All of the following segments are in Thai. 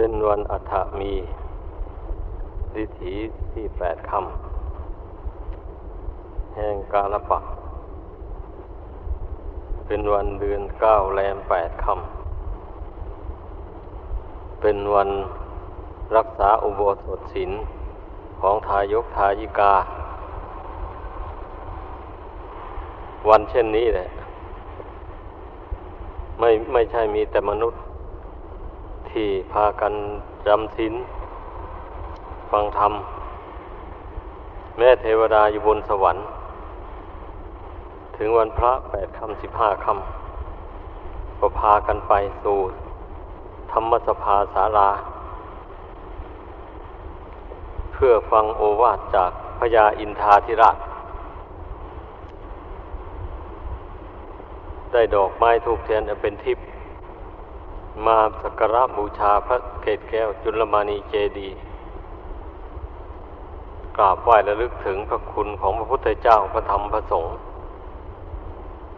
เป็นวันอัฐมีดิถีที่แปดคำแห่งกาลปะเป็นวันเดือนเก้าแรมแปดคำเป็นวันรักษาอุโบสถศีลของทายกทายิกา วันเช่นนี้แหละ ไม่ไม่ใช่มีแต่มนุษย์ ที่พากันจำศีลฟังธรรม แม่เทวดาอยู่บนสวรรค์ ถึงวันพระแปดคำสิบห้าคำก็พากันไปสู่ธรรมสภาสาราเพื่อฟังโอวาทจากพญาอินทาธิราช ได้ดอกไม้ทูกเทียนเป็นทิพย์ มาสักการะบูชาพระเกศแก้วจุลมานีเจดีกราบไหว้ระลึกถึงพระคุณของพระพุทธเจ้าพระธรรมพระสงฆ์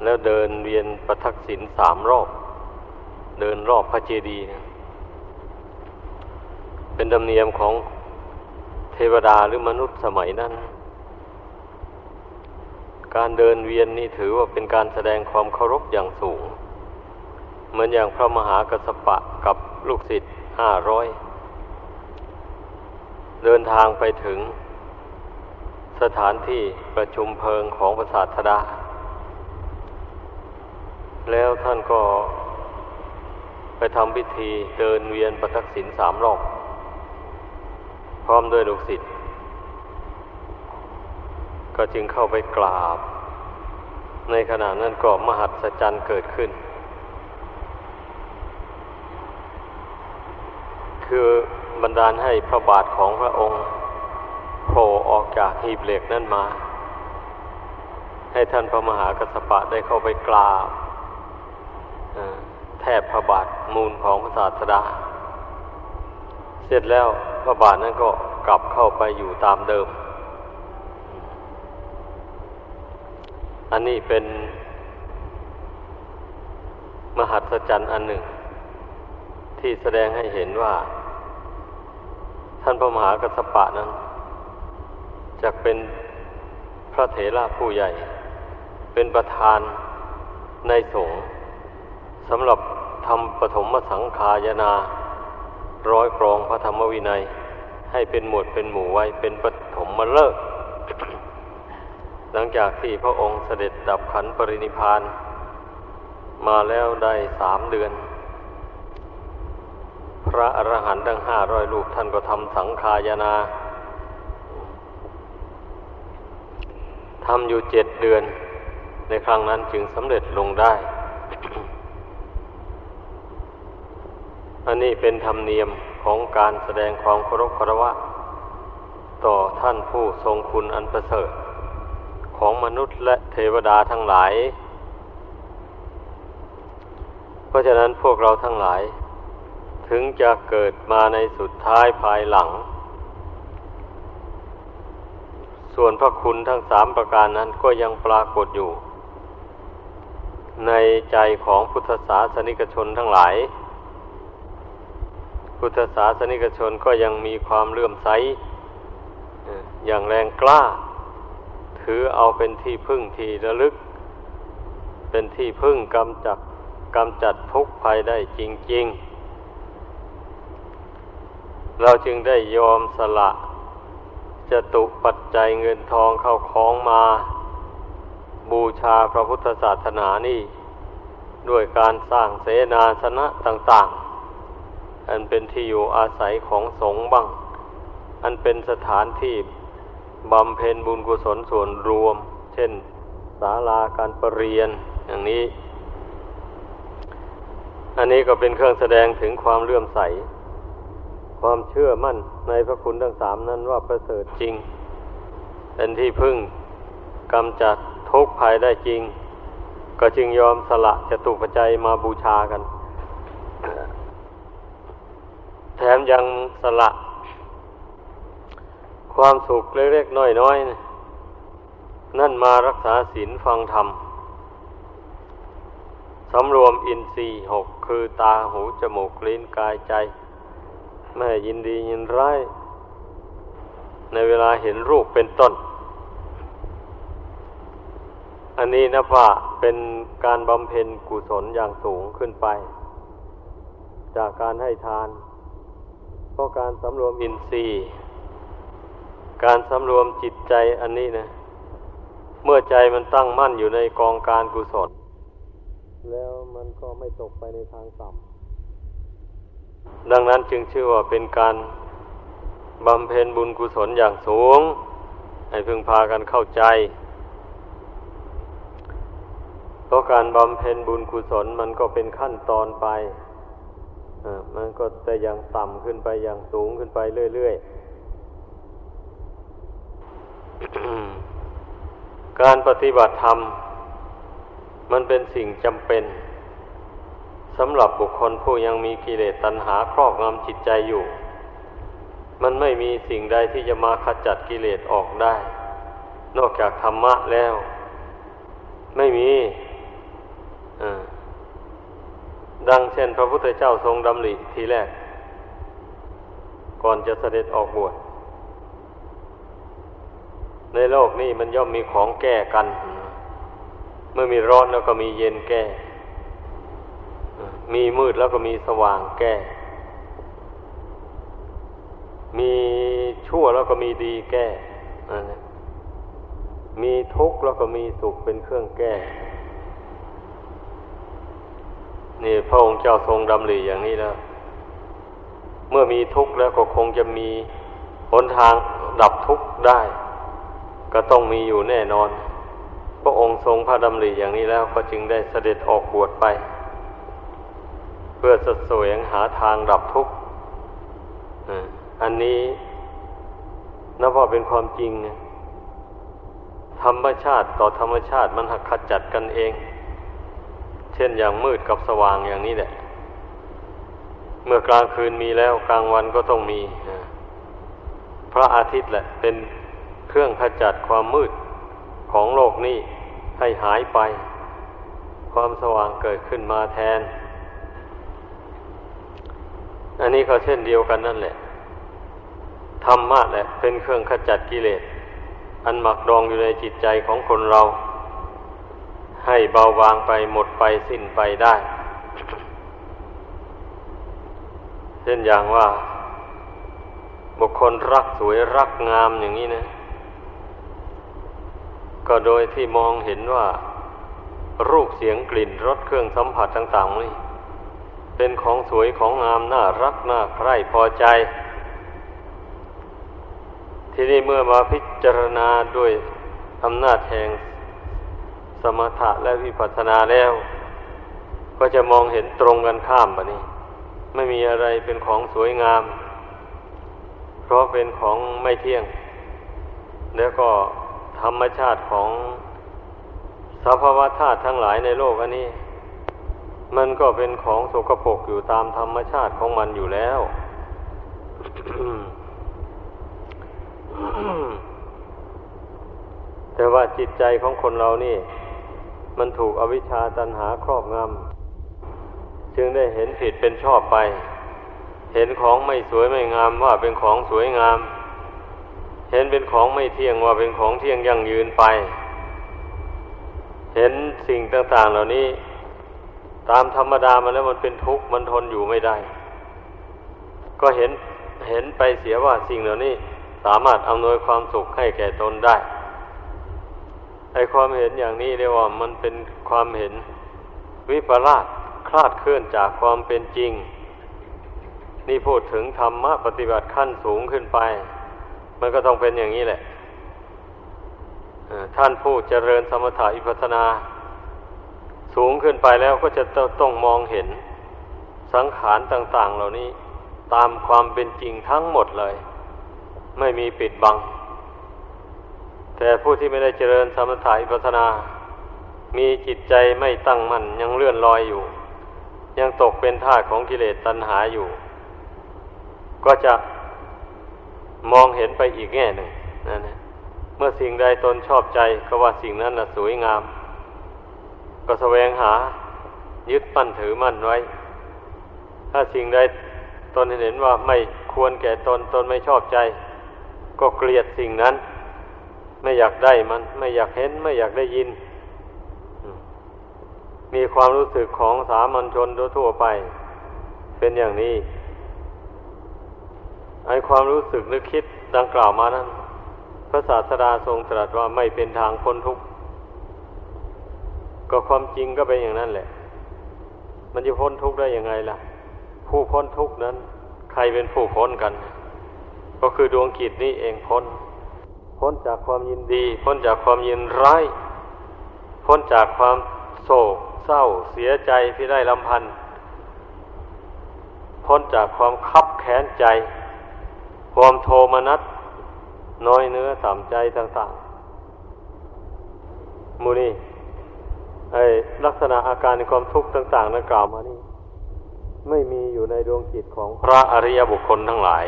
แล้วเดินเวียนประทักษิณสามรอบ เดินรอบพระเจดีย์เป็นธรรมเนียมของเทวดาหรือมนุษย์สมัยนั้น การเดินเวียนนี่ถือว่าเป็นการแสดงความเคารพอย่างสูง เหมือนอย่างพระมหากัสปะกับลูกศิษย์ห้าร้อยเดินทางไปถึง สถานที่ประชุมเพลิงของพระศาสดา แล้วท่านก็ไปทำพิธีเดินเวียนประทักษิณสามรอบพร้อมด้วยลูกศิษย์ก็จึงเข้าไปกราบ ในขณะนั้นก็มหัศจรรย์เกิดขึ้น คือบรรดาลให้พระบาทของพระองค์โผล่ออกจากหีบเหล็กนั่นมา ให้ท่านพระมหากัสปะได้เข้าไปกราบแทบพระบาทมูลของพระศาสดา เสร็จแล้วพระบาทนั้นก็กลับเข้าไปอยู่ตามเดิม อันนี้เป็นมหัศจรรย์อันหนึ่ง ที่แสดงให้เห็นว่า ท่านพระมหากัสปะนั้นจะเป็นพระเถระผู้ใหญ่ เป็นประธานในสงฆ์สำหรับทำปฐมสังขายนาร้อยกรองพระธรรมวินัย ให้เป็นหมวดเป็นหมู่ไว้เป็นปฐมมเลิกหลังจากที่พระองค์เสด็จดับขันปรินิพาน มาแล้วได้สามเดือน พระอรหันต์ทั้งห้าร้อยลูกท่านก็ทำสังขายนาทำอยู่เจ็ดเดือน ในครั้งนั้นจึงสำเร็จลงได้ อันนี้เป็นธรรมเนียมของการแสดงความเคารพคารวะ ต่อท่านผู้ทรงคุณอันประเสริฐ ของมนุษย์และเทวดาทั้งหลาย เพราะฉะนั้นพวกเราทั้งหลาย ถึงจะเกิดมาในสุดท้ายภายหลัง ส่วนพระคุณทั้งสามประการนั้นก็ยังปรากฏอยู่ ในใจของพุทธศาสนิกชนทั้งหลาย พุทธศาสนิกชนก็ยังมีความเลื่อมใสอย่างแรงกล้า ถือเอาเป็นที่พึ่งที่ระลึก เป็นที่พึ่งกำจัดกำจัดทุกภัยได้จริง ๆ เราจึงได้ยอมสละจตุปัจจัยเงินทองเข้าคลองมา บูชาพระพุทธศาสนานี่ด้วยการสร้างเสนาสนะต่าง ๆ อันเป็นที่อยู่อาศัยของสงฆ์บ้าง อันเป็นสถานที่บำเพ็ญบุญกุศลส่วนรวม เช่นศาลาการประเรียนอย่างนี้ อันนี้ก็เป็นเครื่องแสดงถึงความเลื่อมใส ความเชื่อมั่นในพระคุณทั้งสามนั้นว่าประเสริฐจริง เป็นที่พึ่งกำจัดทุกภัยได้จริง ก็จึงยอมสละจตุปัจจัยมาบูชากัน แถมยังสละ ความสุขเล็กๆน้อยๆนั่นมารักษาศีลฟังธรรมสำรวมอินทรีย์หกคือตาหูจมูกลิ้นกายใจ ไม่ยินดียินร้ายในเวลาเห็นรูปเป็นต้น อันนี้นะว่าเป็นการบำเพ็ญกุศลอย่างสูงขึ้นไป จากการให้ทาน เพราะการสำรวมอินทรีย์ การสำรวมจิตใจอันนี้นะ เมื่อใจมันตั้งมั่นอยู่ในกองการกุศล แล้วมันก็ไม่ตกไปในทางต่ำ ดังนั้นจึงชื่อว่าเป็นการบำเพ็ญบุญกุศลอย่างสูง ให้พึงพากันเข้าใจเพราะการบำเพ็ญบุญกุศลมันก็เป็นขั้นตอนไปมันก็จะยังต่ำขึ้นไปอย่างสูงขึ้นไปเรื่อยๆ การปฏิบัติธรรม มันเป็นสิ่งจำเป็น สำหรับบุคคลผู้ยังมีกิเลสตัณหาครอบงำจิตใจอยู่ มันไม่มีสิ่งใดที่จะมาขจัดกิเลสออกได้ นอกจากธรรมะแล้ว ไม่มีดังเช่น พระพุทธเจ้าทรงดำริทีแรก ก่อนจะเสด็จออกบวชในโลกนี้มันย่อมมีของแก้กัน เมื่อมีร้อนแล้วก็มีเย็นแก้ มีมืดแล้วก็มีสว่างแก้ มีชั่วแล้วก็มีดีแก้ มีทุกข์แล้วก็มีสุขเป็นเครื่องแก้ นี่พระองค์เจ้าทรงดำริอย่างนี้แล้ว เมื่อมีทุกข์แล้วก็คงจะมีหนทางดับทุกข์ได้ ก็ต้องมีอยู่แน่นอน พระองค์ทรงพระดำริอย่างนี้แล้วก็จึงได้เสด็จออกบวชไป เพื่อสแสวงหาทางดับทุกข์อันนี้นับว่าเป็นความจริง ธรรมชาติต่อธรรมชาติมันหักขจัดกันเอง เช่นอย่างมืดกับสว่างอย่างนี้แหละ เมื่อกลางคืนมีแล้วกลางวันก็ต้องมี พระอาทิตย์แหละ เป็นเครื่องขจัดความมืดของโลกนี้ให้หายไป ความสว่างเกิดขึ้นมาแทน อันนี้ก็เช่นเดียวกันนั่นแหละธรรมะแหละเป็นเครื่องขจัดกิเลส อันหมักดองอยู่ในจิตใจของคนเรา ให้เบาบางไปหมดไปสิ้นไปได้ เช่นอย่างว่า บุคคลรักสวยรักงามอย่างนี้นะ ก็โดยที่มองเห็นว่า รูปเสียงกลิ่นรสเครื่องสัมผัสต่างๆนี่ เป็นของสวยของงามน่ารักน่าใคร่พอใจ ที่นี่เมื่อมาพิจารณาด้วยอำนาจแห่งสมถะและวิปัสสนาแล้ว ก็จะมองเห็นตรงกันข้ามบะนี้ ไม่มีอะไรเป็นของสวยงาม เพราะเป็นของไม่เที่ยง แล้วก็ธรรมชาติของสภาวะธาตุทั้งหลายในโลกอันนี้ มันก็เป็นของสกปรกอยู่ตามธรรมชาติของมันอยู่แล้ว แต่ว่าจิตใจของคนเรานี่ มันถูกอวิชชาตันหาครอบงำจึงได้เห็นผิดเป็นชอบไป เห็นของไม่สวยไม่งามว่าเป็นของสวยงาม เห็นเป็นของไม่เที่ยงว่าเป็นของเที่ยงยั่งยืนไป เห็นสิ่งต่างๆเหล่านี้ ตามธรรมดามันแล้วมันเป็นทุกข์มันทนอยู่ไม่ได้ ก็เห็นเห็นไปเสียว่าสิ่งเหล่านี้สามารถอำนวยความสุขให้แก่ตนได้ไอความเห็นอย่างนี้เรียกว่ามันเป็นความเห็นวิปลาสคลาดเคลื่อนจากความเป็นจริง นี่พูดถึงธรรมะปฏิบัติขั้นสูงขึ้นไป มันก็ต้องเป็นอย่างนี้แหละท่านผู้เจริญสมถะอิปัสนา สูงขึ้นไปแล้วก็จะต้องมองเห็นสังขารต่าง ๆ เหล่านี้ตามความเป็นจริงทั้งหมดเลย ไม่มีปิดบัง แต่ผู้ที่ไม่ได้เจริญสมถะอิปัสนา มีจิตใจไม่ตั้งมั่นยังเลื่อนลอยอยู่ ยังตกเป็นท่าของกิเลสตัณหาอยู่ ก็จะมองเห็นไปอีกแง่หนึ่งนั่นเมื่อสิ่งใดตนชอบใจก็ว่าสิ่งนั้นน่ะสวยงาม ก็แสวงหา ยึดปั้นถือมั่นไว้ ถ้าสิ่งใดตนเห็นว่าไม่ควรแก่ตนตนไม่ชอบใจ ก็เกลียดสิ่งนั้น ไม่อยากได้มัน ไม่อยากเห็น ไม่อยากได้ยิน มีความรู้สึกของสามัญชนทั่วไป เป็นอย่างนี้ไอความรู้สึกนึกคิดดังกล่าวมานั้นพระศาสดาทรงตรัสว่าไม่เป็นทางพ้นทุกข์ ก็ความจริงก็เป็นอย่างนั้นแหละ มันจะพ้นทุกข์ได้ยังไงล่ะ ผู้พ้นทุกข์นั้น ใครเป็นผู้พ้นกัน ก็คือดวงกิจนี้เองพ้น พ้นจากความยินดี พ้นจากความยินร้าย พ้นจากความโศก เศร้า เสียใจที่ได้ลำพันธ์พ้นจากความคับแค้นใจ ความโทมนัสน้อยเนื้อต่ำใจต่างๆมูนี่ ไอลักษณะอาการในความทุกข์ต่างๆนั้นกล่าวมานี่ ไม่มีอยู่ในดวงจิตของพระอริยบุคคลทั้งหลาย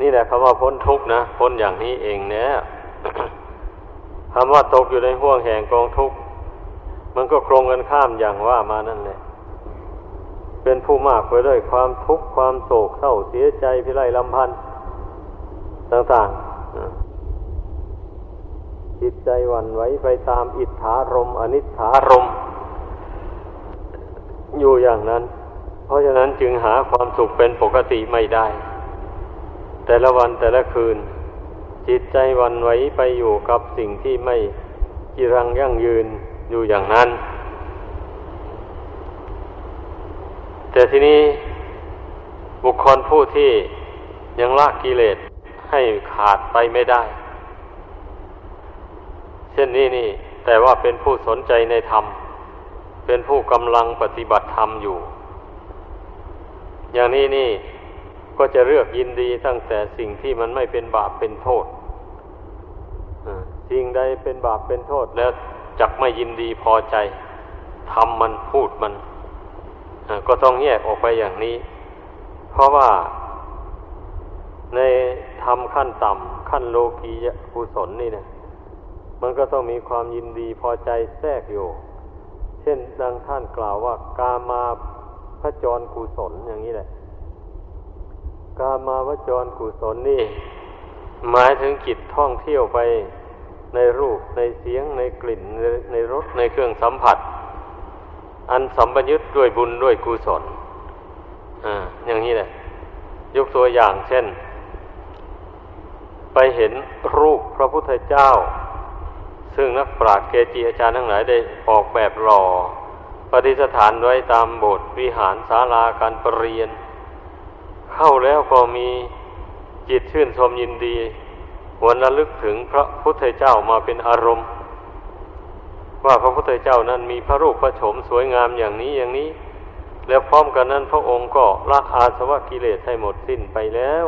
นี่แหละคำว่าพ้นทุกข์นะพ้นอย่างนี้เองเนี่ยคำว่าตกอยู่ในห่วงแห่งกองทุกข์มันก็ตรงกันข้ามอย่างว่ามานั่นแหละ เป็นผู้มากไปด้วยความทุกข์ความโศกเศร้าเสียใจพิไรลำพันธ์ต่างๆ จิตใจวันไหวไปตามอิทธารมอนิถารม อยู่อย่างนั้น เพราะฉะนั้นจึงหาความสุขเป็นปกติไม่ได้ แต่ละวันแต่ละคืน จิตใจวันไหวไปอยู่กับสิ่งที่ไม่จีรังยั่งยืนอยู่อย่างนั้น แต่ทีนี้บุคคลผู้ที่ยังละกิเลสให้ขาดไปไม่ได้ เช่นนี้นี่ แต่ว่าเป็นผู้สนใจในธรรม เป็นผู้กำลังปฏิบัติธรรมอยู่ อย่างนี้นี่ก็จะเลือกยินดีตั้งแต่สิ่งที่มันไม่เป็นบาปเป็นโทษสิ่งใดเป็นบาปเป็นโทษแล้วจักไม่ยินดีพอใจทำมันพูดมันก็ต้องแยกออกไปอย่างนี้ เพราะว่าในทำขั้นต่ำขั้นโลกียกุศลนี่เนี่ย มันก็ต้องมีความยินดีพอใจแทรกอยู่ เช่นดังท่านกล่าวว่ากามาพระจรกุศลอย่างนี้แหละ กามาพระจรกุศลนี่ หมายถึงจิตท่องเที่ยวไปในรูปในเสียงในกลิ่นในรสในเครื่องสัมผัส อันสัมปยุตด้วยบุญด้วยกุศลอ่าอย่างนี้แหละ ยกตัวอย่างเช่น ไปเห็นรูปพระพุทธเจ้า ซึ่งนักปราชญ์เกจิอาจารย์ทั้งหลายได้ออกแบบหล่อปฏิสถานไว้ตามโบสถ์วิหารศาลาการประเรียน เข้าแล้วก็มีจิตชื่นชมยินดีวนระลึกถึงพระพุทธเจ้ามาเป็นอารมณ์ ว่าพระพุทธเจ้านั้นมีพระรูปพระโฉมสวยงามอย่างนี้อย่างนี้ แล้วพร้อมกันนั้นพระองค์ก็ละอาสวะกิเลสให้หมดสิ้นไปแล้ว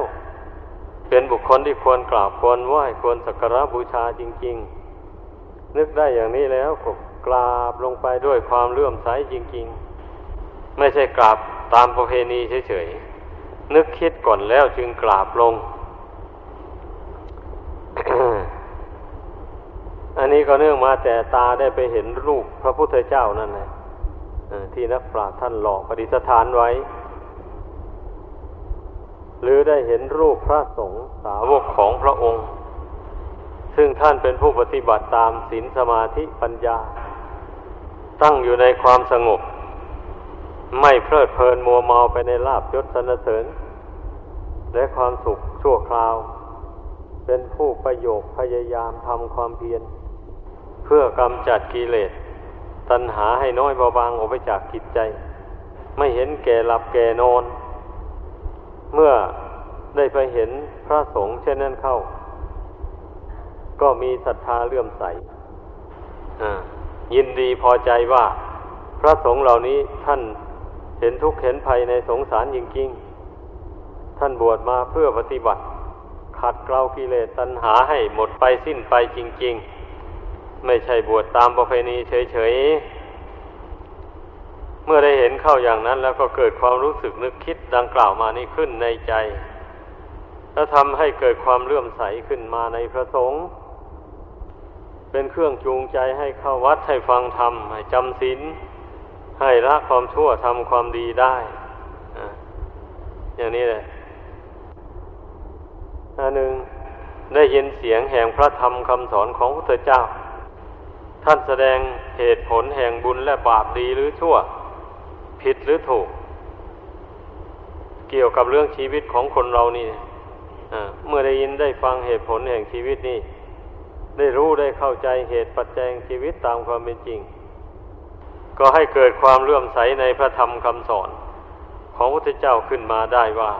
เป็นบุคคลที่ควรกราบควรไหว้ควรสักการะบูชาจริง ๆ นึกได้อย่างนี้แล้วก็กราบลงไปด้วยความเลื่อมใสจริง ๆ ไม่ใช่กราบตามประเพณีเฉยๆนึกคิดก่อนแล้วจึงกราบลง อันนี้ก็เนื่องมาแต่ตาได้ไปเห็นรูปพระพุทธเจ้านั่นแหละที่นักปราชญ์ท่านหลอกปฏิสถานไว้ หรือได้เห็นรูปพระสงฆ์สาวกของพระองค์ ซึ่งท่านเป็นผู้ปฏิบัติตามศีลสมาธิปัญญา ตั้งอยู่ในความสงบ ไม่เพลิดเพลินมัวเมาไปในลาบยศสนเสริญ และความสุขชั่วคราว เป็นผู้ประโยคพยายามทำความเพียร เพื่อกำจัดกิเลส ตัณหาให้น้อยเบาบางออกไปจากจิตใจ ไม่เห็นแก่หลับแก่นอน เมื่อได้ไปเห็นพระสงฆ์เช่นนั้นเข้า ก็มีศรัทธาเลื่อมใสยินดีพอใจว่า พระสงฆ์เหล่านี้ท่านเห็นทุกข์เห็นภัยในสงสารจริงๆ ท่านบวชมาเพื่อปฏิบัติ ขัดเกลากิเลสตัณหาให้หมดไปสิ้นไปจริง ๆ ไม่ใช่บวชตามประเพณีเฉยๆ เมื่อได้เห็นเข้าอย่างนั้นแล้วก็เกิดความรู้สึกนึกคิดดังกล่าวมานี้ขึ้นในใจ แล้วทำให้เกิดความเลื่อมใสขึ้นมาในพระสงฆ์ เป็นเครื่องจูงใจให้เข้าวัดให้ฟังธรรมให้จำศีลให้ละความชั่วทำความดีได้อย่างนี้เลยอันหนึ่งได้ยินเสียงแห่งพระธรรมคำสอนของพระพุทธเจ้า ท่านแสดงเหตุผลแห่งบุญและบาปดีหรือชั่ว ผิดหรือถูก เกี่ยวกับเรื่องชีวิตของคนเรานี่เมื่อได้ยินได้ฟังเหตุผลแห่งชีวิตนี่ ได้รู้ได้เข้าใจเหตุปัจจัยชีวิตตามความเป็นจริง ก็ให้เกิดความเลื่อมใสในพระธรรมคำสอนของพระพุทธเจ้าขึ้นมาได้ว่า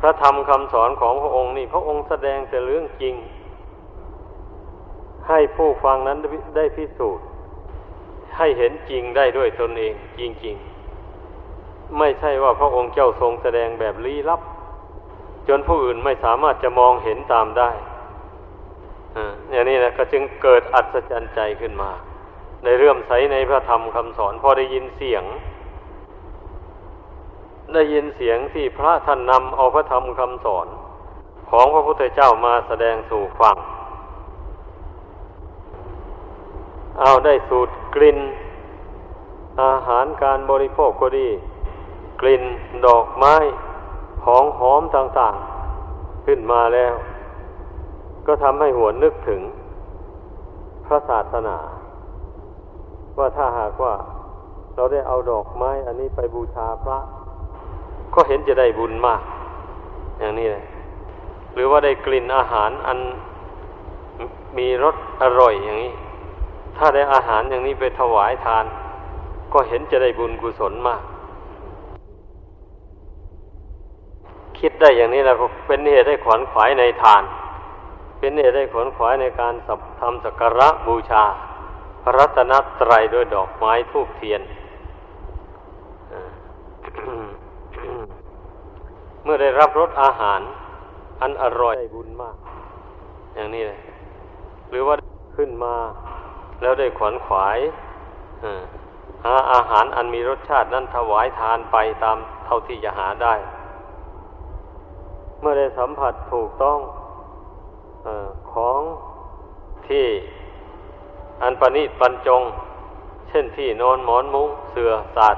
พระธรรมคำสอนของพระองค์นี่พระองค์แสดงแต่เรื่องจริง ให้ผู้ฟังนั้นได้พิสูจน์ ให้เห็นจริงได้ด้วยตนเองจริงๆ ไม่ใช่ว่าพระองค์เจ้าทรงแสดงแบบลี้ลับ จนผู้อื่นไม่สามารถจะมองเห็นตามได้ อย่างนี้นะก็จึงเกิดอัศจรรย์ใจขึ้นมา ในเรื่อมใสในพระธรรมคำสอนพอได้ยินเสียง ได้ยินเสียงที่พระท่านนำเอาพระธรรมคำสอน ของพระพุทธเจ้ามาแสดงสู่ฟัง เอาได้สูตรกลิ่น อาหารการบริโภคก็ดี กลิ่นดอกไม้ของหอมต่างๆ ขึ้นมาแล้ว ก็ทำให้หัวนึกถึง พระศาสนา ว่าถ้าหากว่าเราได้เอาดอกไม้ อันนี้ไปบูชาพระ ก็เห็นจะได้บุญมาก อย่างนี้เลยหรือว่าได้กลิ่นอาหารอันมีรสอร่อยอย่างนี้ ถ้าได้อาหารอย่างนี้ไปถวายทาน ก็เห็นจะได้บุญกุศลมาก คิดได้อย่างนี้แล้วก็เป็นเหตุให้ขวัญขวายในทาน เป็นเหตุให้ขนขวายในการทำสักการะบูชา พระรัตนตรัยด้วยดอกไม้ทูบเทียน เมื่อได้รับรสอาหาร อันอร่อยได้บุญมาก อย่างนี้เลยหรือว่าขึ้นมาแล้วได้ขวนขวายหาอาหารอันมีรสชาตินั้นถวายทานไปตามเท่าที่จะหาได้ เมื่อได้สัมผัสถูกต้อง ของที่อันประณีตบรรจง เช่นที่นอนหมอนมุ้งเสือสาด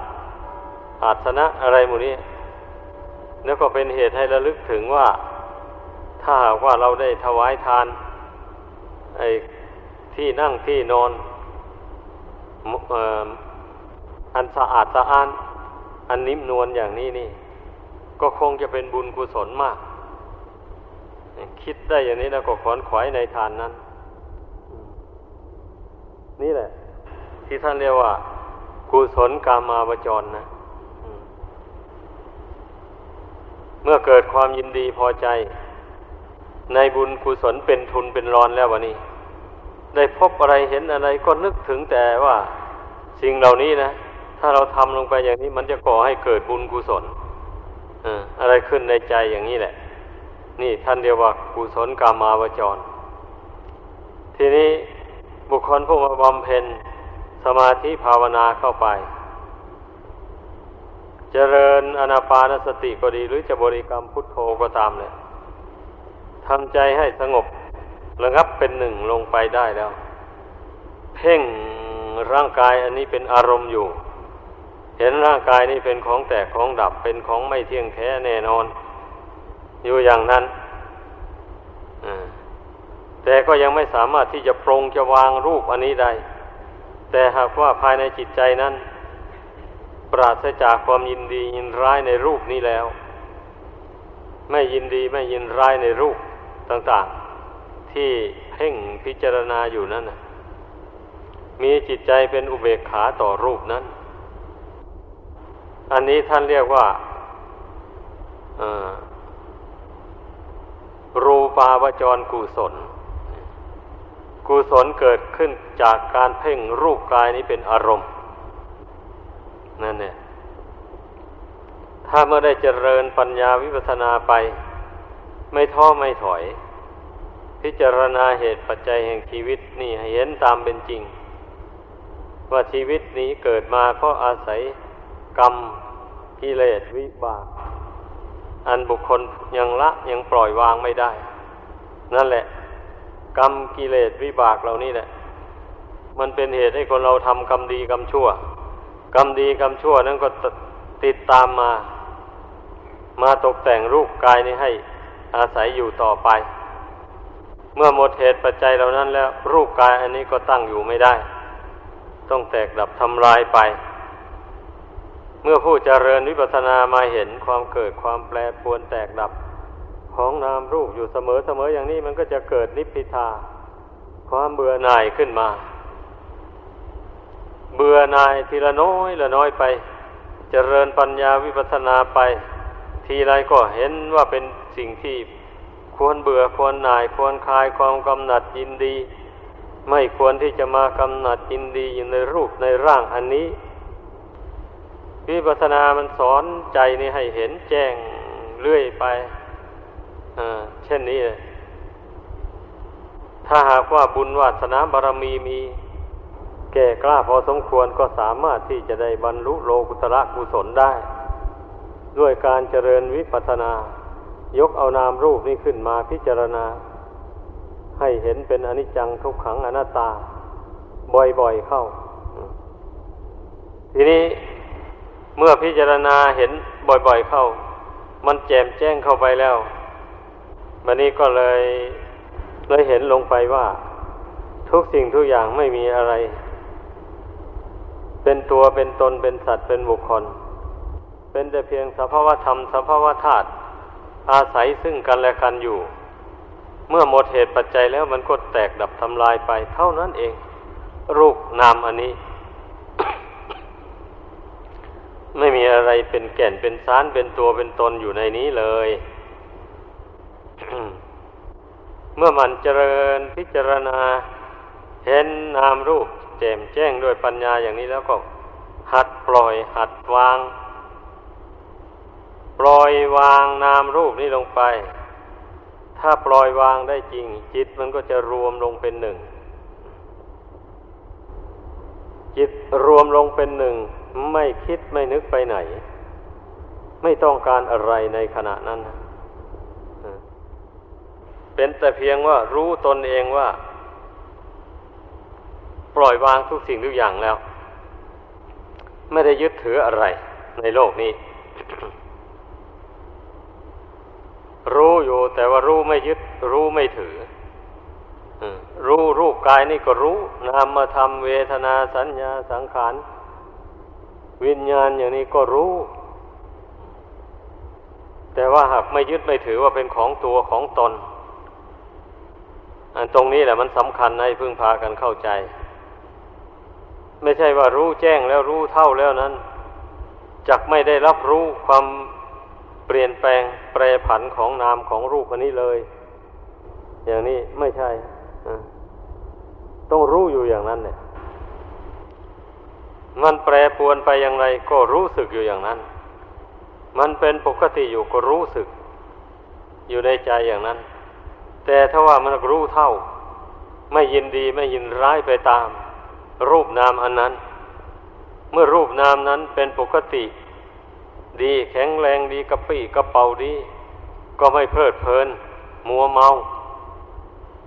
อาสนะอะไรหมู่นี้ แล้วก็เป็นเหตุให้ระลึกถึงว่า ถ้าหากว่าเราได้ถวายทานไอ้ที่นั่งที่นอนอันสะอาดสะอ้าน อันนิ่มนวลอย่างนี้นี่ ก็คงจะเป็นบุญกุศลมาก คิดได้อย่างนี้แล้วก็ขอนขวายในทานนั้น นี่แหละ ที่ท่านเรียกว่ากุศลกามาวจรนะ เมื่อเกิดความยินดีพอใจ ในบุญกุศลเป็นทุนเป็นรอนแล้ววะนี่ได้พบอะไรเห็นอะไรก็นึกถึงแต่ว่า สิ่งเหล่านี้นะ ถ้าเราทำลงไปอย่างนี้มันจะก่อให้เกิดบุญกุศลอะไรขึ้นในใจอย่างนี้แหละ นี่ท่านเรียกว่ากุศลกามาวจร ทีนี้บุคคลผู้มาบำเพ็ญสมาธิภาวนาเข้าไป เจริญอนาปานสติก็ดีหรือจะบริกรรมพุทโธก็ตามเลยทำใจให้สงบระงับเป็นหนึ่งลงไปได้แล้ว เพ่งร่างกายอันนี้เป็นอารมณ์อยู่ เห็นร่างกายนี้เป็นของแตกของดับเป็นของไม่เที่ยงแท้แน่นอน อยู่อย่างนั้นแต่ก็ยังไม่สามารถที่จะปรงจะวางรูปอันนี้ได้ แต่หากว่าภายในจิตใจนั้น ปราศจากความยินดียินร้ายในรูปนี้แล้ว ไม่ยินดีไม่ยินร้ายในรูปต่างๆ ที่เพ่งพิจารณาอยู่นั้นมีจิตใจเป็นอุเบกขาต่อรูปนั้น อันนี้ท่านเรียกว่า รูปาวจรกุศล กุศลเกิดขึ้นจากการเพ่งรูปกายนี้เป็นอารมณ์นั่นเนี่ยถ้าเมื่อได้เจริญปัญญาวิปัสนาไป ไม่ท้อไม่ถอย พิจารณาเหตุปัจจัยแห่งชีวิตนี่เห็นตามเป็นจริง ว่าชีวิตนี้เกิดมาเพราะอาศัยกรรมกิเลสวิบาก อันบุคคลยังละยังปล่อยวางไม่ได้ นั่นแหละ กรรมกิเลสวิบากเหล่านี้แหละ มันเป็นเหตุให้คนเราทำกรรมดีกรรมชั่ว กรรมดีกรรมชั่วนั้นก็ติดตามมา มาตกแต่งรูปกายนี้ให้อาศัยอยู่ต่อไป เมื่อหมดเหตุปัจจัยเหล่านั้นแล้ว รูปกายอันนี้ก็ตั้งอยู่ไม่ได้ ต้องแตกดับทำลายไป เมื่อผู้เจริญวิปัสสนามาเห็นความเกิดความแปรปรวนแตกดับ ของนามรูปอยู่เสมอเสมออย่างนี้มันก็จะเกิดนิพพิทา ความเบื่อหน่ายขึ้นมา เบื่อหน่ายทีละน้อยละน้อยไป เจริญปัญญาวิปัสสนาไป ทีไรก็เห็นว่าเป็นสิ่งที่ควรเบื่อควรหน่ายควรคลายความกำหนัดยินดี ไม่ควรที่จะมากำหนัดยินดีอยู่ในรูปในร่างอันนี้ วิปัสสนามันสอนใจนี่ให้เห็นแจ้งเรื่อยไปเช่นนี้ถ้าหากว่าบุญวาสนาบารมีมี แก่กล้าพอสมควรก็สามารถที่จะได้บรรลุโลกุตระกุศลได้ ด้วยการเจริญวิปัสสนา ยกเอานามรูปนี้ขึ้นมาพิจารณา ให้เห็นเป็นอนิจจังทุกขังอนัตตา บ่อยๆเข้า ทีนี้ เมื่อพิจารณาเห็นบ่อยๆเข้า มันแจ่มแจ้งเข้าไปแล้ววันนี้ก็เลยเลยเห็นลงไปว่า ทุกสิ่งทุกอย่างไม่มีอะไร เป็นตัวเป็นตนเป็นสัตว์เป็นบุคคล เป็นแต่เพียงสภาวธรรมสภาวธาตุอาศัยซึ่งกันและกันอยู่ เมื่อหมดเหตุปัจจัยแล้วมันก็แตกดับทำลายไปเท่านั้นเอง รูปนามอันนี้ ไม่มีอะไร เป็นแก่นเป็นสารเป็นตัวเป็นตนอยู่ในนี้เลย เมื่อมันเจริญพิจารณา เห็นนามรูปแจ่มแจ้งด้วยปัญญาอย่างนี้แล้วก็หัดปล่อยหัดวาง ปล่อยวางนามรูปนี้ลงไป ถ้าปล่อยวางได้จริง จิตมันก็จะรวมลงเป็นหนึ่ง จิตรวมลงเป็นหนึ่ง ไม่คิดไม่นึกไปไหน ไม่ต้องการอะไรในขณะนั้น เป็นแต่เพียงว่ารู้ตนเองว่า ปล่อยวางทุกสิ่งทุกอย่างแล้ว ไม่ได้ยึดถืออะไรในโลกนี้ รู้อยู่แต่ว่ารู้ไม่ยึด รู้ไม่ถือรู้รูปกายนี่ก็รู้นามธรรมเวทนาสัญญาสังขาร วิญญาณอย่างนี้ก็รู้ แต่ว่าหากไม่ยึดไม่ถือว่าเป็นของตัวของตน อันตรงนี้แหละมันสำคัญในพึ่งพากันเข้าใจ ไม่ใช่ว่ารู้แจ้งแล้วรู้เท่าแล้วนั้นจักไม่ได้รับรู้ความเปลี่ยนแปลงแปรผันของนามของรูปอันนี้เลย อย่างนี้ไม่ใช่ ต้องรู้อยู่อย่างนั้นเนี่ย มันแปรปวนไปอย่างไรก็รู้สึกอยู่อย่างนั้น มันเป็นปกติอยู่ก็รู้สึก อยู่ในใจอย่างนั้น แต่ถ้าว่ามันรู้เท่า ไม่ยินดีไม่ยินร้ายไปตาม รูปนามอันนั้น เมื่อรูปนามนั้นเป็นปกติ ดีแข็งแรงดีกระปี้กระเป๋าดี ก็ไม่เพลิดเพลิน มัวเมา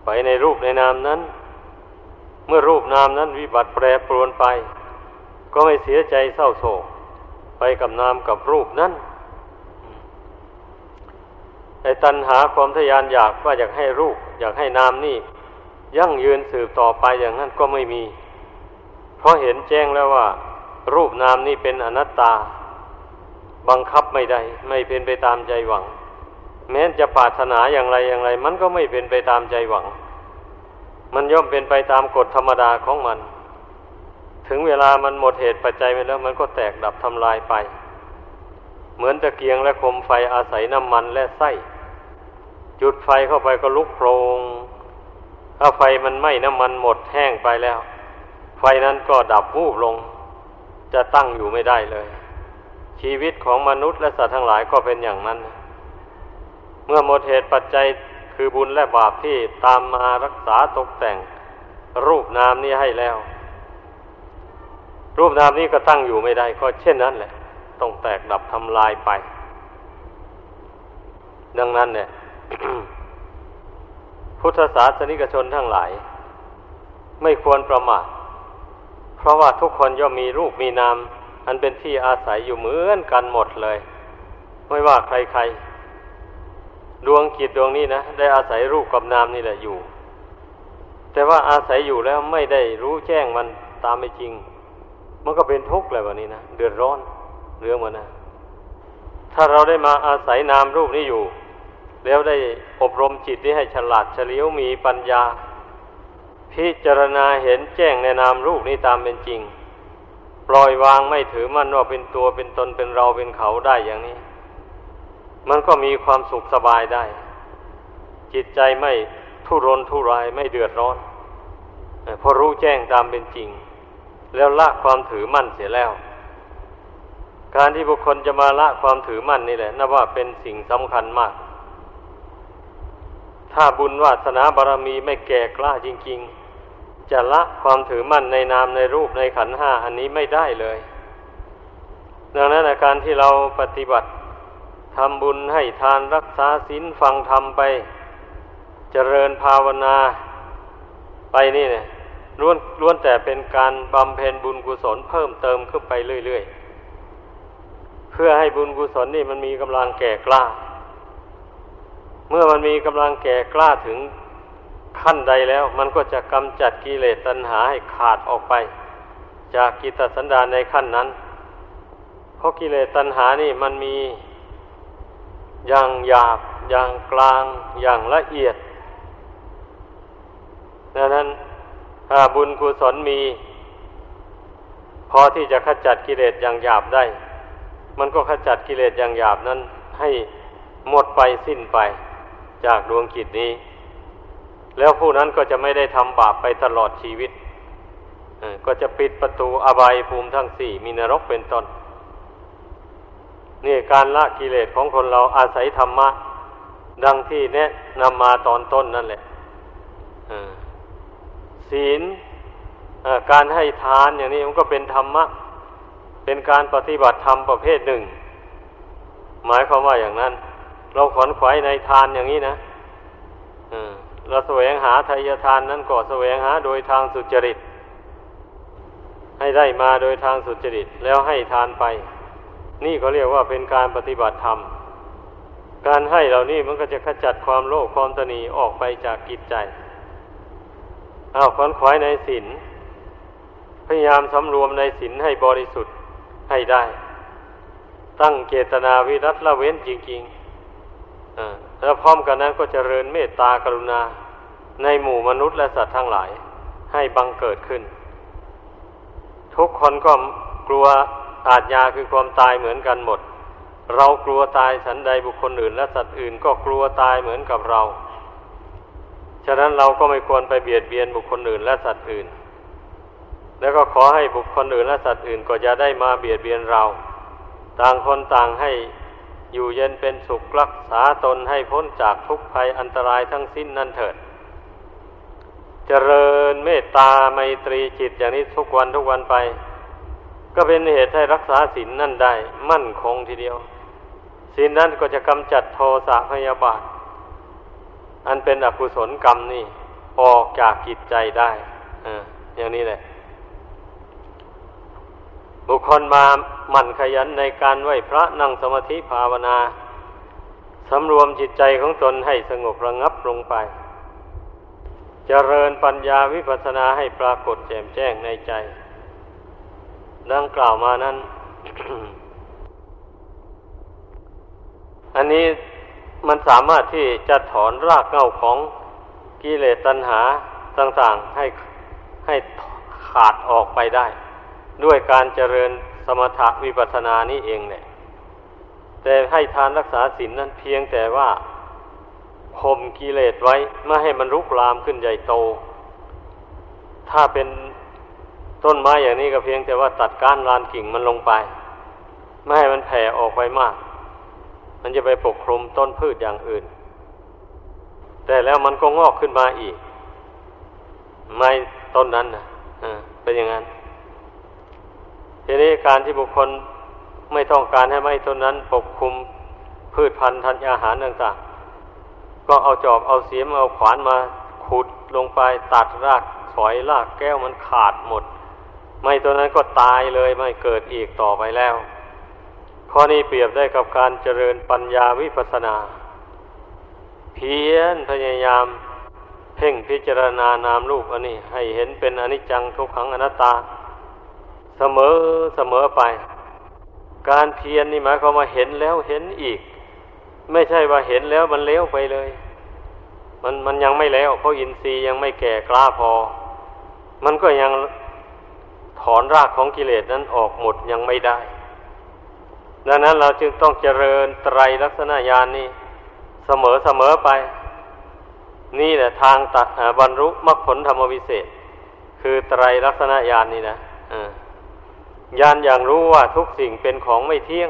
ไปในรูปในนามนั้น เมื่อรูปนามนั้นวิบัติแปรปรวนไป ก็ไม่เสียใจเศร้าโศก ไปกับนามกับรูปนั้นไอ้ตัณหาความทยานอยากว่าอยากให้รูป อยากให้นามนี่ยั่งยืนสืบต่อไปอย่างนั้นก็ไม่มี เพราะเห็นแจ้งแล้วว่า รูปนามนี่เป็นอนัตตา บังคับไม่ได้ ไม่เป็นไปตามใจหวัง แม้จะปรารถนาอย่างไรอย่างไร มันก็ไม่เป็นไปตามใจหวัง มันย่อมเป็นไปตามกฎธรรมดาของมัน ถึงเวลามันหมดเหตุปัจจัยไปแล้ว มันก็แตกดับทำลายไป เหมือนตะเกียงและคมไฟอาศัยน้ำมันและไส้ จุดไฟเข้าไปก็ลุกโพลงถ้าไฟมันไหม้น้ำมันหมดแห้งไปแล้ว ไฟนั้นก็ดับวูบลง จะตั้งอยู่ไม่ได้เลย ชีวิตของมนุษย์และสัตว์ทั้งหลายก็เป็นอย่างนั้น เมื่อหมดเหตุปัจจัยคือบุญและบาปที่ตามมารักษาตกแต่ง รูปนามนี้ให้แล้ว รูปนามนี้ก็ตั้งอยู่ไม่ได้ ก็เช่นนั้นแหละ ต้องแตกดับทำลายไป ดังนั้นเนี่ยพุทธศาสนิกชนทั้งหลาย ไม่ควรประมาทเพราะว่าทุกคนย่อมมีรูปมีนาม อันเป็นที่อาศัยอยู่เหมือนกันหมดเลย ไม่ว่าใครๆ ดวงจิตดวงนี้นะ ได้อาศัยรูปกับนามนี่แหละอยู่ แต่ว่าอาศัยอยู่แล้วไม่ได้รู้แจ้งมันตามไม่จริง มันก็เป็นทุกข์เลยวันนี้นะเดือดร้อนเรื่องมันนะถ้าเราได้มาอาศัยนามรูปนี้อยู่ แล้วได้อบรมจิตที่ให้ฉลาดเฉลียวมีปัญญา พิจารณาเห็นแจ้งในนามรูปนี้ตามเป็นจริง ปล่อยวางไม่ถือมั่นว่าเป็นตัวเป็นตนเป็นเราเป็นเขาได้อย่างนี้ มันก็มีความสุขสบายได้ จิตใจไม่ทุรนทุรายไม่เดือดร้อนพอรู้แจ้งตามเป็นจริง แล้วละความถือมั่นเสียแล้ว การที่บุคคลจะมาละความถือมั่นนี่แหละนับว่าเป็นสิ่งสำคัญมาก ถ้าบุญวาสนาบารรมีไม่แก่กล้าจริง ๆ จะละความถือมั่นในนามในรูปในขันห้าอันนี้ไม่ได้เลย ดังนั้นการที่เราปฏิบัติทำบุญให้ทานรักษาศีลฟังธรรมไป เจริญภาวนาไปนี่เนี่ย ล้วนล้วนแต่เป็นการบำเพ็ญบุญกุศลเพิ่มเติมขึ้นไปเรื่อยๆ เพื่อให้บุญกุศลนี่มันมีกำลังแก่กล้า เมื่อมันมีกำลังแก่กล้าถึงขั้นใดแล้ว มันก็จะกำจัดกิเลสตัณหาให้ขาดออกไป จากกิตสันดานในขั้นนั้น เพราะกิเลสตัณหานี่มันมีอย่างหยาบ อย่างกลาง อย่างละเอียดดังนั้น บุญกุศลมี พอที่จะขจัดกิเลสอย่างหยาบได้ มันก็ขจัดกิเลสอย่างหยาบนั้น ให้หมดไปสิ้นไปจากดวงกิจนี้ แล้วผู้นั้นก็จะไม่ได้ทำบาปไปตลอดชีวิตก็จะปิดประตูอบายภูมิทั้งสี่มีนรกเป็นต้นนี่การละกิเลสของคนเราอาศัยธรรมะ ดังที่แนะนำมาตอนต้นนั่นแหละ ศีลการให้ทานอย่างนี้มันก็เป็นธรรมะ เป็นการปฏิบัติธรรมประเภทหนึ่ง หมายความว่าอย่างนั้น เราขวนขวายในทานอย่างนี้นะเราแสวงหาทายทานนั้นก็แสวงหาโดยทางสุจริต ให้ได้มาโดยทางสุจริต แล้วให้ทานไป นี่ก็เรียกว่าเป็นการปฏิบัติธรรม การให้เหล่านี้มันก็จะขจัดความโลภความตนีออกไปจากกิจใจ เอาขวนขวายในศีลพยายามสำรวมในศีลให้บริสุทธิ์ให้ได้ ตั้งเจตนาวิรัตละเว้นจริงๆแล้วพร้อมกันนั้นก็จเจริญเมตตากรุณา ในหมู่มนุษย์และสัตว์ทั้งหลาย ให้บังเกิดขึ้น ทุกคนก็กลัวอาจยาคือความตายเหมือนกันหมด เรากลัวตายฉันใดบุคคลอื่น และสัตว์อื่นก็กลัวตายเหมือนกับเรา ฉะนั้นเราก็ไม่ควรไปเบียดเบียนบุคคลอื่นและสัตว์อื่น แล้วก็ขอให้บุคคลอื่นและสัตว์อื่นก็จะได้มาเบียดเบียนเรา ต่างคนต่างให้อยู่เย็นเป็นสุขรักษาตนให้พ้นจากทุกภัยอันตรายทั้งสิ้นนั่นเถิด เจริญเมตตาไมตรีจิตอย่างนี้ทุกวันทุกวันไป ก็เป็นเหตุให้รักษาศีลนนั่นได้ มั่นคงทีเดียวศีลนนั้นก็จะกำจัดโทสะพยาบาท อันเป็นอกุศลกรรมนี่ ออกจากกิจใจได้ออย่างนี้แหละ บุคคลมาหมั่นขยันในการไหวพระนั่งสมาธิภาวนาสำรวมจิตใจของตนให้สงบระงับลงไปจเจริญปัญญาวิปัสสนาให้ปรากฏแจ่มแจ้งในใจ ดังกล่าวมานั้น อันนี้ มันสามารถที่จะถอนรากเหง้าของกิเลสตัณหาต่างๆให้ให้ขาดออกไปได้ ด้วยการเจริญสมถะวิปัสสนานี้เองเนี่ย แต่ให้ทานรักษาศีลนั้นเพียงแต่ว่าข่มกิเลสไว้ไม่ให้มันรุกรามขึ้นใหญ่โต ถ้าเป็นต้นไม้อย่างนี้ก็เพียงแต่ว่าตัดก้านลานกิ่งมันลงไป ไม่ให้มันแผ่ออกไปมาก มันจะไปปกคลุมต้นพืชอย่างอื่น แต่แล้วมันก็งอกขึ้นมาอีก ไม่ต้นนั้นนะเป็นอย่างนั้น ทีนี้การที่บุคคลไม่ต้องการให้ไม้ต้นนั้นปกคลุมพืชพันธุ์ธัญญาหารต่างๆ ก็เอาจอบเอาเสียมเอาขวานมาขุดลงไปตัดรากสอยรากแก้วมันขาดหมด ไม้ต้นนั้นก็ตายเลยไม่เกิดอีกต่อไปแล้ว ข้อนี้เปรียบได้กับการเจริญปัญญาวิปัสนา เพียรพยายาม เพ่งพิจารณานามรูปอันนี้ให้เห็นเป็นอนิจจังทุกขังอนัตตา เสมอเสมอไป การเพียรนนี่หมายความว่าเห็นแล้วเห็นอีก ไม่ใช่ว่าเห็นแล้วมันเลี้ยวไปเลย มันมันยังไม่แล้วเพราะอินทรีย์ยังไม่แก่กล้าพอ มันก็ยังถอนรากของกิเลสนั้นออกหมดยังไม่ได้ ดังนั้นเราจึงต้องเจริญไตรลักษณญาณนี้เสมอเสมอไป นี่แหละทางตัดบรรลุมรรคผลธรรมวิเศษ คือไตรลักษณญาณนี่นะญาณอย่างรู้ว่าทุกสิ่งเป็นของไม่เที่ยง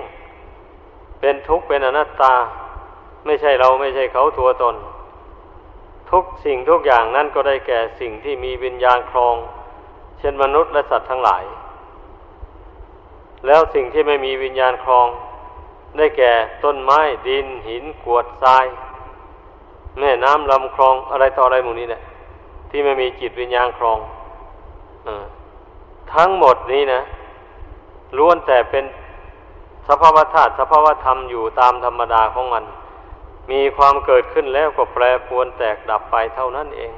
เป็นทุกข์เป็นอนัตตา ไม่ใช่เราไม่ใช่เขาตัวตน ทุกสิ่งทุกอย่างนั้นก็ได้แก่สิ่งที่มีวิญญาณครอง เช่นมนุษย์และสัตว์ทั้งหลาย แล้วสิ่งที่ไม่มีวิญญาณครอง ได้แก่ต้นไม้ดินหินกวดทราย แม่น้ำลำคลองอะไรต่ออะไรหมู่นี้เนี่ยที่ไม่มีจิตวิญญาณครองอทั้งหมดนี้นะล้วนแต่เป็นสภาวธาตุสภาวธรรมอยู่ตามธรรมดาของมัน มีความเกิดขึ้นแล้วก็แปรปวนแตกดับไปเท่านั้นเอง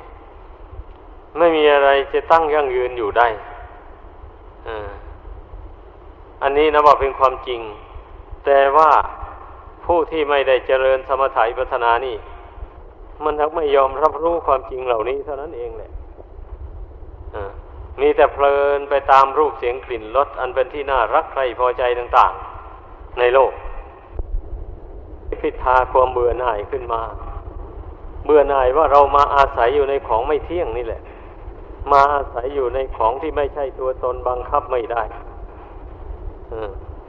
ไม่มีอะไรจะตั้งยั่งยืนอยู่ได้อ อันนี้นะว่าเป็นความจริง แต่ว่าผู้ที่ไม่ได้เจริญสมถะพัฒนานี่ มันทักไม่ยอมรับรู้ความจริงเหล่านี้เท่านั้นเองแหละมีแต่เพลินไปตามรูปเสียงกลิ่นรสอันเป็นที่น่ารักใครพอใจต่าง ๆ ในโลกพิทาความเบื่อหน่ายขึ้นมา เบื่อหน่ายว่าเรามาอาศัยอยู่ในของไม่เที่ยงนี่แหละ มาอาศัยอยู่ในของที่ไม่ใช่ตัวตนบังคับไม่ได้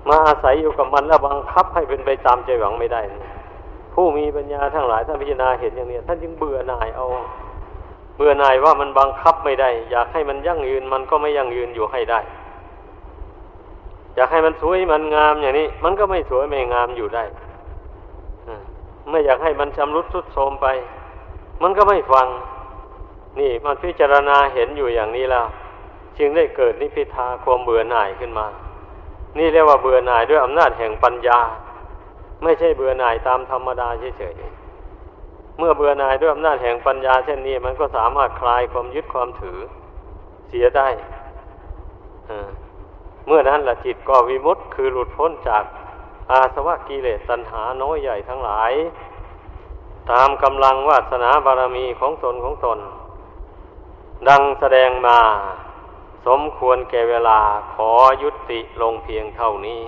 มาอาศัยอยู่กับมันแล้วบังคับให้เป็นไปตามใจหวังไม่ได้ผู้มีปัญญาทั้งหลายท่านพิจารณาเห็นอย่างนี้ท่านจึงเบื่อหน่ายเอา เบื่อหน่ายว่ามันบังคับไม่ได้ อยากให้มันยั่งยืนมันก็ไม่ยั่งยืนอยู่ให้ได้ อยากให้มันสวยมันงามอย่างนี้ มันก็ไม่สวยไม่งามอยู่ได้ไม่อยากให้มันชำรุดทรุดโทรมไป มันก็ไม่ฟัง นี่มันพิจารณาเห็นอยู่อย่างนี้แล้ว จึงได้เกิดนิพิทาความเบื่อหน่ายขึ้นมา นี่เรียกว่าเบื่อหน่ายด้วยอำนาจแห่งปัญญา ไม่ใช่เบื่อหน่ายตามธรรมดาเฉยๆเมื่อเบื่อหน่ายด้วยอำนาจแห่งปัญญา เช่นนี้มันก็สามารถคลายความยึดความถือเสียได้เมื่อนั้นละจิตก็วิมุตต์คือหลุดพ้นจากอาสวะกิเลสตัณหาน้อยใหญ่ทั้งหลาย ตามกำลังวาสนาบารมีของตนของตน ดังแสดงมา สมควรแก่เวลาขอยุติลงเพียงเท่านี้